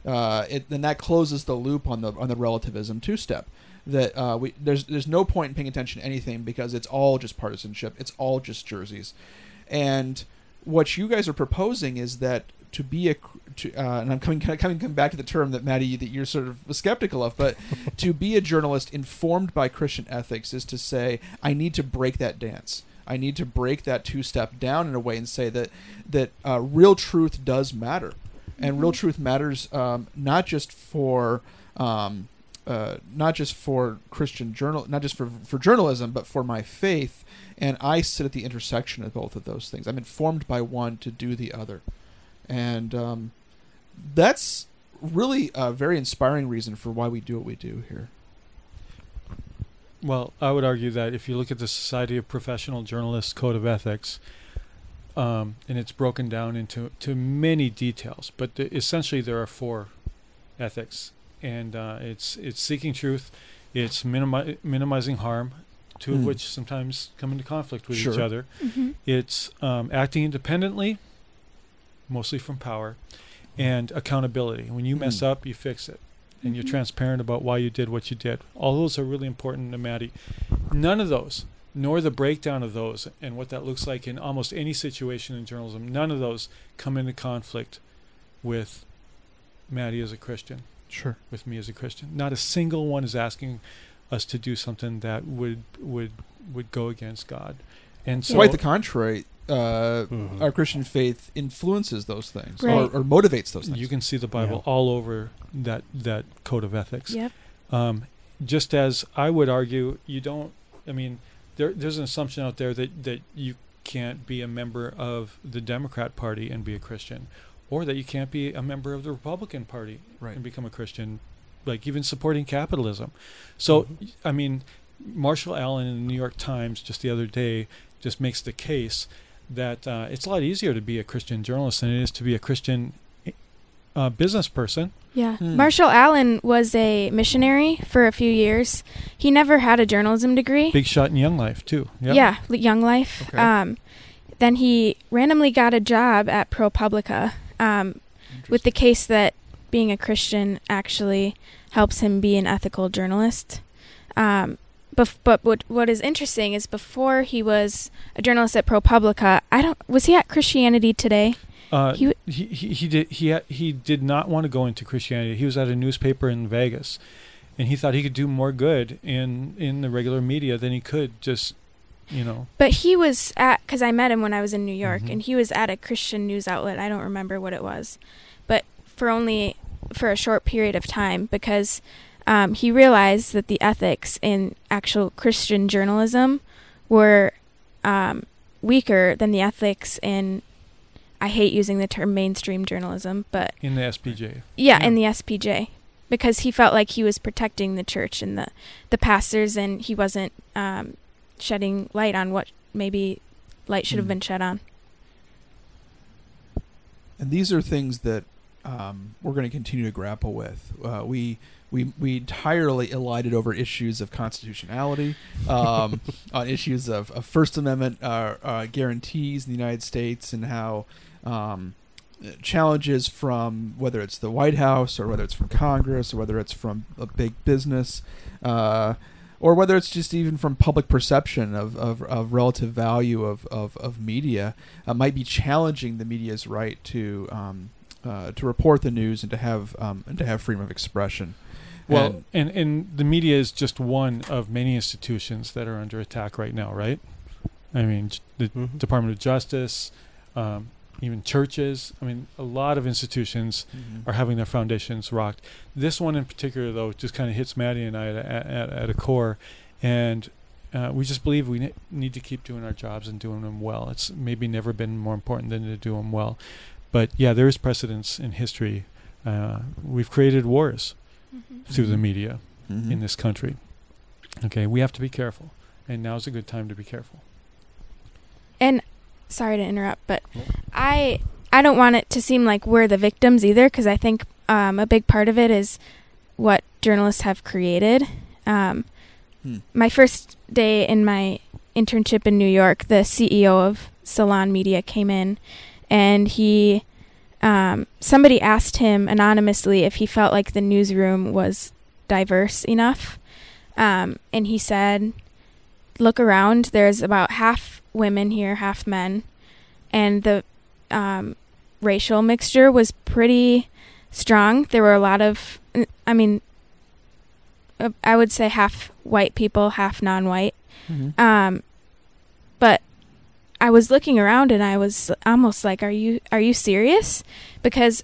Uh, it, and that closes the loop on the on the relativism two step. That uh, we there's there's no point in paying attention to anything because it's all just partisanship. It's all just jerseys, and what you guys are proposing is that to be a to, uh, and I'm coming coming coming back to the term that Maddie that you're sort of skeptical of, but to be a journalist informed by Christian ethics is to say I need to break that dance. I need to break that two step down in a way and say that that uh, real truth does matter, and real truth matters um, not just for. Um, uh, not just for Christian journal, not just for for journalism, but for my faith, and I sit at the intersection of both of those things. I'm informed by one to do the other, and um, that's really a very inspiring reason for why we do what we do here. Well, I would argue that if you look at the Society of Professional Journalists Code of Ethics, um, and it's broken down into to many details, but the, essentially there are four ethics, and uh, it's it's seeking truth, it's minimi- minimizing harm, two of Mm. which sometimes come into conflict with each Sure. other. Mhm. It's um, acting independently, mostly from power, and accountability. When you mess Mm. up, you fix it, and you're transparent about why you did what you did. All those are really important to Maddie. None of those, nor the breakdown of those, and what that looks like in almost any situation in journalism, none of those come into conflict with Maddie as a Christian Sure. with me as a Christian. Not a single one is asking us to do something that would would would go against God. And so Quite the contrary. Uh, Mhm. Our Christian faith influences those things Right. or, or motivates those things. you can see the Bible Yeah. all over that that code of ethics. Yep. Um, just as I would argue, you don't. I mean, there, there's an assumption out there that that you can't be a member of the Democrat Party and be a Christian, or that you can't be a member of the Republican Party Right. and become a Christian, like even supporting capitalism. So, Mm-hmm. I mean, Marshall Allen in the New York Times just the other day just makes the case that uh, it's a lot easier to be a Christian journalist than it is to be a Christian uh, business person. Yeah. Hmm. Marshall Allen was a missionary for a few years. He never had a journalism degree. Big shot in Young Life too. Yep. Yeah, Young Life. Okay. Um, then he randomly got a job at ProPublica um, with the case that being a Christian actually helps him be an ethical journalist. Um, bef- but what what is interesting is before he was a journalist at ProPublica, I don't was he at Christianity Today? Uh, He he, w- he he did he had, he did not want to go into Christianity. He was at a newspaper in Vegas, and he thought he could do more good in in the regular media than he could just, you know. But he was at because I met him when I was in New York, Mhm. and he was at a Christian news outlet. I don't remember what it was, but for only for a short period of time because um, he realized that the ethics in actual Christian journalism were um, weaker than the ethics in. I hate using the term mainstream journalism, but in the SPJ. yeah, in the SPJ, because he felt like he was protecting the church and the the pastors, and he wasn't um, shedding light on what maybe light should have Mm. been shed on. and these are things that um, we're going to continue to grapple with. Uh, we we we entirely elided over issues of constitutionality, um, on issues of, of First Amendment uh, uh, guarantees in the United States, and how um, challenges from whether it's the White House or whether it's from Congress or whether it's from a big business. Uh, or whether it's just even from public perception of, of, of relative value of, of, of media, uh, might be challenging the media's right to um, uh, to report the news and to have um, and to have freedom of expression. Well, and, and the media is just one of many institutions that are under attack right now, right? I mean, the Mhm. Department of Justice, um, even churches. I mean, a lot of institutions Mhm. are having their foundations rocked. This one in particular, though, just kind of hits Maddie and I at, at, at a core, and uh, we just believe we ne- need to keep doing our jobs and doing them well. It's maybe never been more important than to do them well. But yeah, there is precedence in history. Uh, we've created wars through the media Mhm. in this country. Okay, we have to be careful, and now's a good time to be careful. And sorry to interrupt, but I I don't want it to seem like we're the victims either, because I think um, a big part of it is what journalists have created. Um, Hmm. My first day in my internship in New York, the CEO of Salon Media came in, and he um, somebody asked him anonymously if he felt like the newsroom was diverse enough, um, and he said, "Look around. There's about half women here, half men, and the um, racial mixture was pretty strong. There were a lot of, I mean, uh, I would say half white people, half non-white. Mhm. Um, but I was looking around and I was almost like, "Are you are you serious?" Because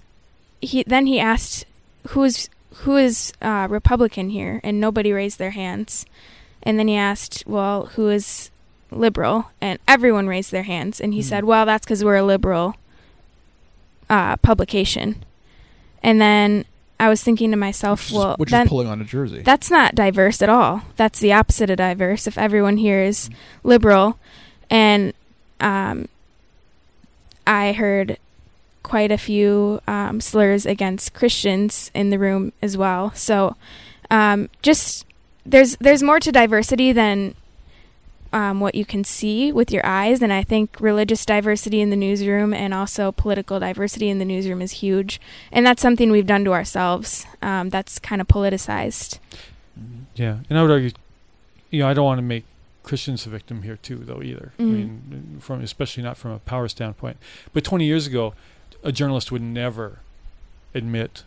he then he asked, "Who's who is uh, Republican here?" And nobody raised their hands. And then he asked, "Well, who is liberal?" And everyone raised their hands. And he Hmm. said, "Well, that's because we're a liberal uh, publication." And then I was thinking to myself, which is, "Well, which then is pulling on a jersey. that's not diverse at all. That's the opposite of diverse. If everyone here is liberal, and um, I heard quite a few um, slurs against Christians in the room as well. So, um, just there's there's more to diversity than um, what you can see with your eyes. And I think religious diversity in the newsroom and also political diversity in the newsroom is huge. And that's something we've done to ourselves. Um, that's kind of politicized. Yeah, and I would argue, you know, I don't want to make Christians a victim here too, though either. I Mhm. mean, from especially not from a power standpoint. But 20 years ago, a journalist would never admit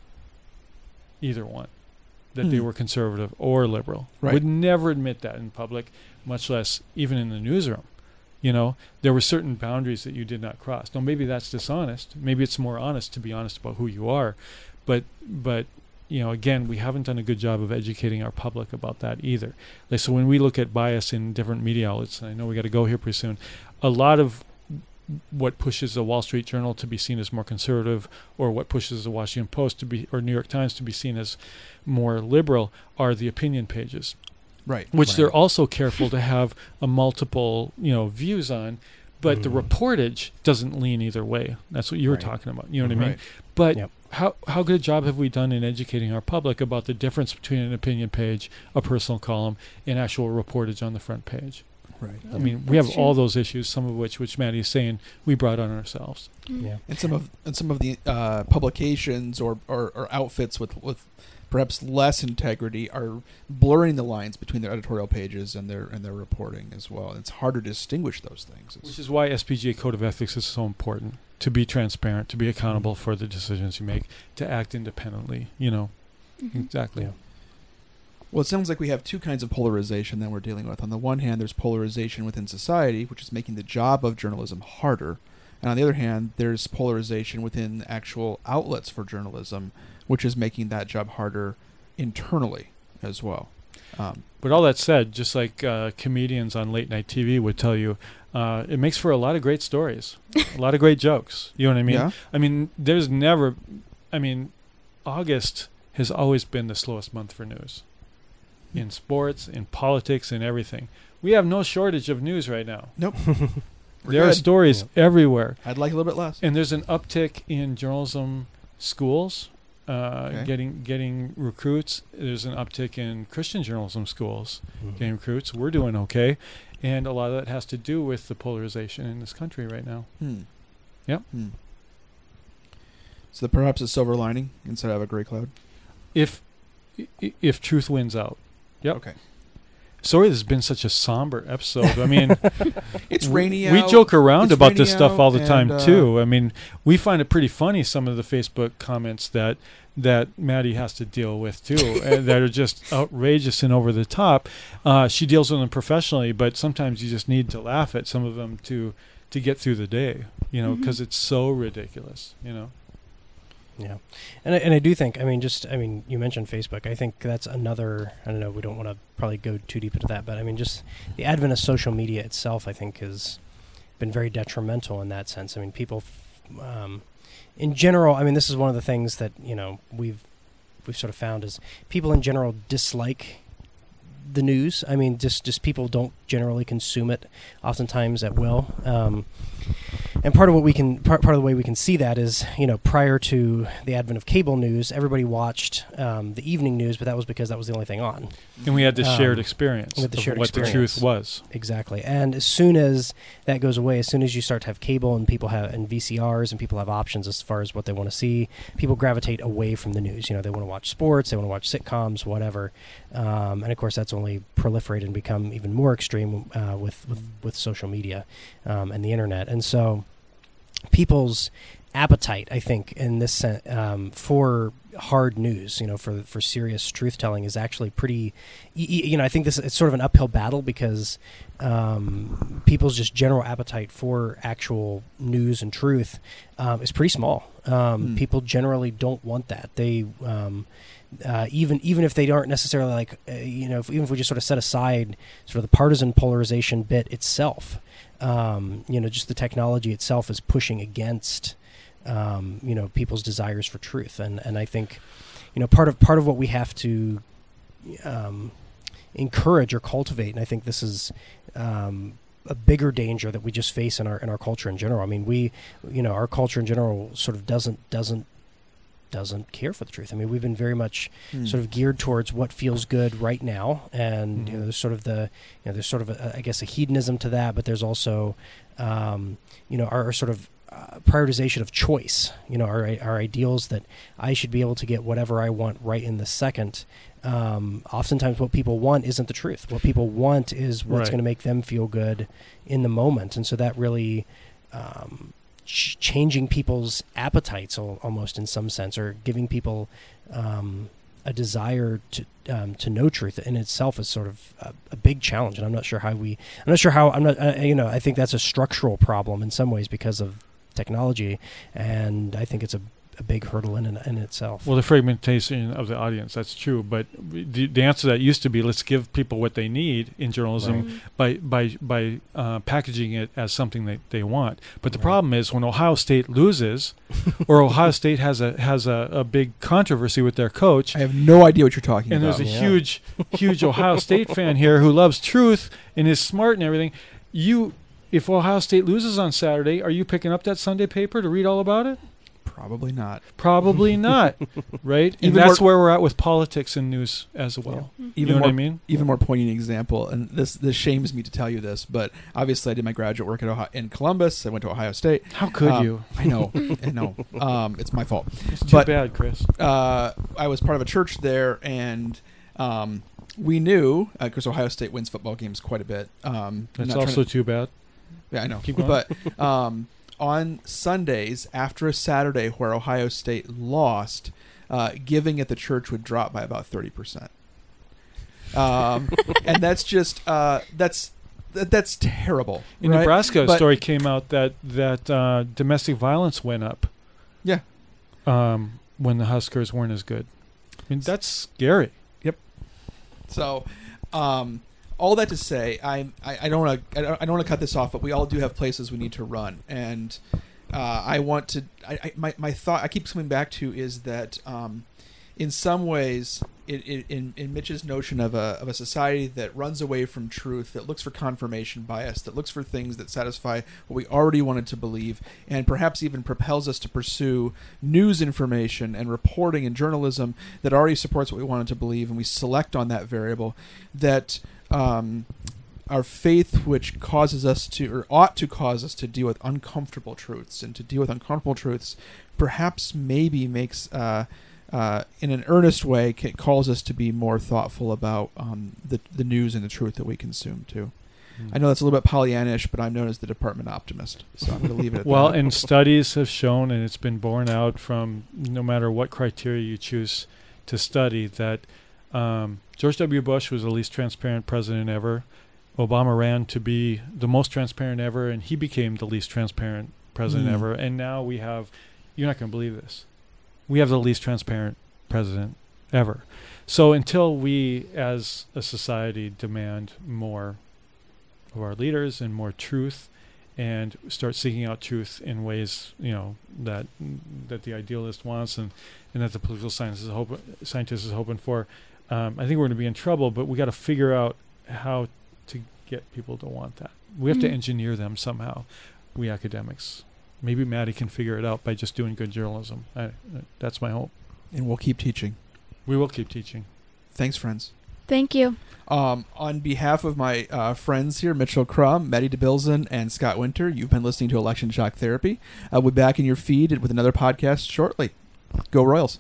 either one that they Hmm. were conservative or liberal. Right. Would never admit that in public, much less even in the newsroom. You know, there were certain boundaries that you did not cross. Now, maybe that's dishonest. Maybe it's more honest to be honest about who you are. But, but you know, again, we haven't done a good job of educating our public about that either. Like, so when we look at bias in different media outlets, and I know we got to go here pretty soon, a lot of what pushes the Wall Street Journal to be seen as more conservative, or what pushes the Washington Post to be, or New York Times to be seen as more liberal, are the opinion pages Right. which right. they're also careful to have a multiple you know views on but the mm-hmm. reportage doesn't lean either way that's what you were Right. talking about you know what i mm-hmm. mean but Yep. How how good a job have we done in educating our public about the difference between an opinion page a personal column and actual reportage on the front page Right. i mean we have That's all those issues some of which which maddie is saying we brought on ourselves Yeah. and some of and some of the uh, publications or, or, or outfits with with perhaps less integrity are blurring the lines between their editorial pages and their and their reporting as well. It's harder to distinguish those things. It's- which is why SPJ code of ethics is so important to be transparent to be accountable mm-hmm. for the decisions you make to act independently you know mm-hmm. exactly Yeah. Well, it sounds like we have two kinds of polarization that we're dealing with. On the one hand, there's polarization within society, which is making the job of journalism harder. And on the other hand, there's polarization within actual outlets for journalism, which is making that job harder internally as well. Um, But all that said, just like uh, comedians on late night TV would tell you, uh, it makes for a lot of great stories, a lot of great jokes. You know what I mean? Yeah. I mean, there's never, I mean, August has always been the slowest month for news in sports, in politics, in everything. We have no shortage of news right now. nope. We're there are good. stories everywhere. I'd like a little bit less. And there's an uptick in journalism schools, uh, Okay. getting getting recruits. There's an uptick in Christian journalism schools Mhm. getting recruits. We're doing okay, and a lot of that has to do with the polarization in this country right now. Hmm. Yep. Hmm. So perhaps a silver lining instead of a gray cloud. If if truth wins out. Yep. Okay. Sorry, this has been such a somber episode. I mean, It's rainy We out. joke around It's about this stuff all the time and, uh, too. I mean, we find it pretty funny some of the Facebook comments that that Maddie has to deal with too, and that are just outrageous and over the top. Uh, she deals with them professionally, but sometimes you just need to laugh at some of them to to get through the day. You know, because it's so ridiculous. You know. Yeah, and I, and I do think I mean just I mean you mentioned Facebook. I think that's another. I don't know. We don't want to probably go too deep into that, but I mean just the advent of social media itself. I think has been very detrimental in that sense. I mean people, um, in general. I mean this is one of the things that you know we've we've sort of found is people in general dislike the news. I mean just just people don't generally consume it oftentimes at will. Um, and part of what we can part, part of the way we can see that is you know prior to the advent of cable news everybody watched um, the evening news but that was because that was the only thing on. And we had this shared Um, experience we had the of shared what the truth was. exactly. And as soon as that goes away as soon as you start to have cable and people have and vcrs and people have options as far as what they want to see people gravitate away from the news. You know they want to watch sports they want to watch sitcoms whatever. Um, and of course that's only proliferated and become even more extreme uh, with, with with social media um, and the internet. And so people's appetite, I think, in this um, for hard news, you know, for for serious truth telling, is actually pretty. You know, I think this it's sort of an uphill battle because um, people's just general appetite for actual news and truth um, is pretty small. Um, Hmm. People generally don't want that. They um, uh, even even if they aren't necessarily like uh, you know if, even if we just sort of set aside sort of the partisan polarization bit itself um, you know just the technology itself is pushing against um, you know people's desires for truth. And and I think you know part of part of what we have to um, encourage or cultivate and I think this is um, a bigger danger that we just face in our in our culture in general. I mean we you know our culture in general sort of doesn't doesn't doesn't care for the truth. I mean, we've been very much Hmm. sort of geared towards what feels good right now, and you know, Mhm. there's sort of the, you know, there's sort of a, I guess a hedonism to that, but there's also, um, you know, our, our sort of uh, prioritization of choice. You know, our our ideals that I should be able to get whatever I want right in the second. Um, oftentimes, what people want isn't the truth. What people want is what's Right. going to make them feel good in the moment, and so that really. Um, changing people's appetites almost in some sense or giving people um, a desire to um, to know truth in itself is sort of a, a big challenge. And I'm not sure how we I'm not sure how I'm not uh, you know I think that's a structural problem in some ways because of technology. And I think it's a, a big hurdle in in, in itself Well, the fragmentation of the audience, that's true. But the, the answer to that used to be let's give people what they need in journalism by by by uh, packaging it as something that they want. But the problem is when Ohio State loses, or Ohio State has a has a, a big controversy with their coach. I have no idea what you're talking and about. And there's a huge, huge Ohio State fan here who loves truth and is smart and everything. You, if Ohio State loses on Saturday, are you picking up that Sunday paper to read all about it? Probably not. Probably not, right? And that's more- where we're at with politics and news as well. Even you know more, what I mean? Even more poignant example, and this this shames me to tell you this, but obviously I did my graduate work at Ohio, in Columbus. I went to Ohio State. How could Um, you? I know, I know. Um, it's my fault. It's too but, bad, Chris. Uh, I was part of a church there, and um, we knew because Ohio State wins football games quite a bit. Um, That's also to- too bad. Yeah, I know. Keep going. But um, on Sundays, after a Saturday where Ohio State lost, uh, giving at the church would drop by about thirty percent. Um, and that's just uh, that's that, that's terrible. In right? Nebraska, a story came out that that uh, domestic violence went up. Yeah. Um, when the Huskers weren't as good. I mean, that's scary. Yep. So, um, all that to say, I I, don't want to I don't, I don't want to cut this off, but we all do have places we need to run, and uh, I want to. I, I my my thought I keep coming back to is that um, in some ways, it, it, in in Mitch's notion of a of a society that runs away from truth, that looks for confirmation bias, that looks for things that satisfy what we already wanted to believe, and perhaps even propels us to pursue news information and reporting and journalism that already supports what we wanted to believe, and we select on that variable. That um, our faith, which causes us to, or ought to cause us to deal with uncomfortable truths, and to deal with uncomfortable truths, perhaps maybe makes, uh, uh, in an earnest way, ca- calls us to be more thoughtful about um, the the news and the truth that we consume too. Hmm. I know that's a little bit Pollyannish, but I'm known as the department optimist, so I'm going to leave it at well, that. and studies have shown, and it's been borne out from no matter what criteria you choose to study, that um, George W. Bush was the least transparent president ever. Obama ran to be the most transparent ever, and he became the least transparent president Hmm. ever. And now we have, you're not going to believe this, we have the least transparent president ever. So until we, as a society, demand more of our leaders and more truth, and start seeking out truth in ways you know that that the idealist wants and, and that the political hope, scientist is hoping for, um, I think we're going to be in trouble. But we got to figure out how to get people to want that. We have to Mm. engineer them somehow. We academics. Maybe Maddie can figure it out by just doing good journalism. I, that's my hope. and we'll keep teaching. We will keep teaching. Thanks, friends. Thank you. Um, on behalf of my uh, friends here, Mitchell Crum, Maddie DeBilzan, and Scott Winter, you've been listening to Election Shock Therapy. Uh, we'll be back in your feed with another podcast shortly. Go Royals.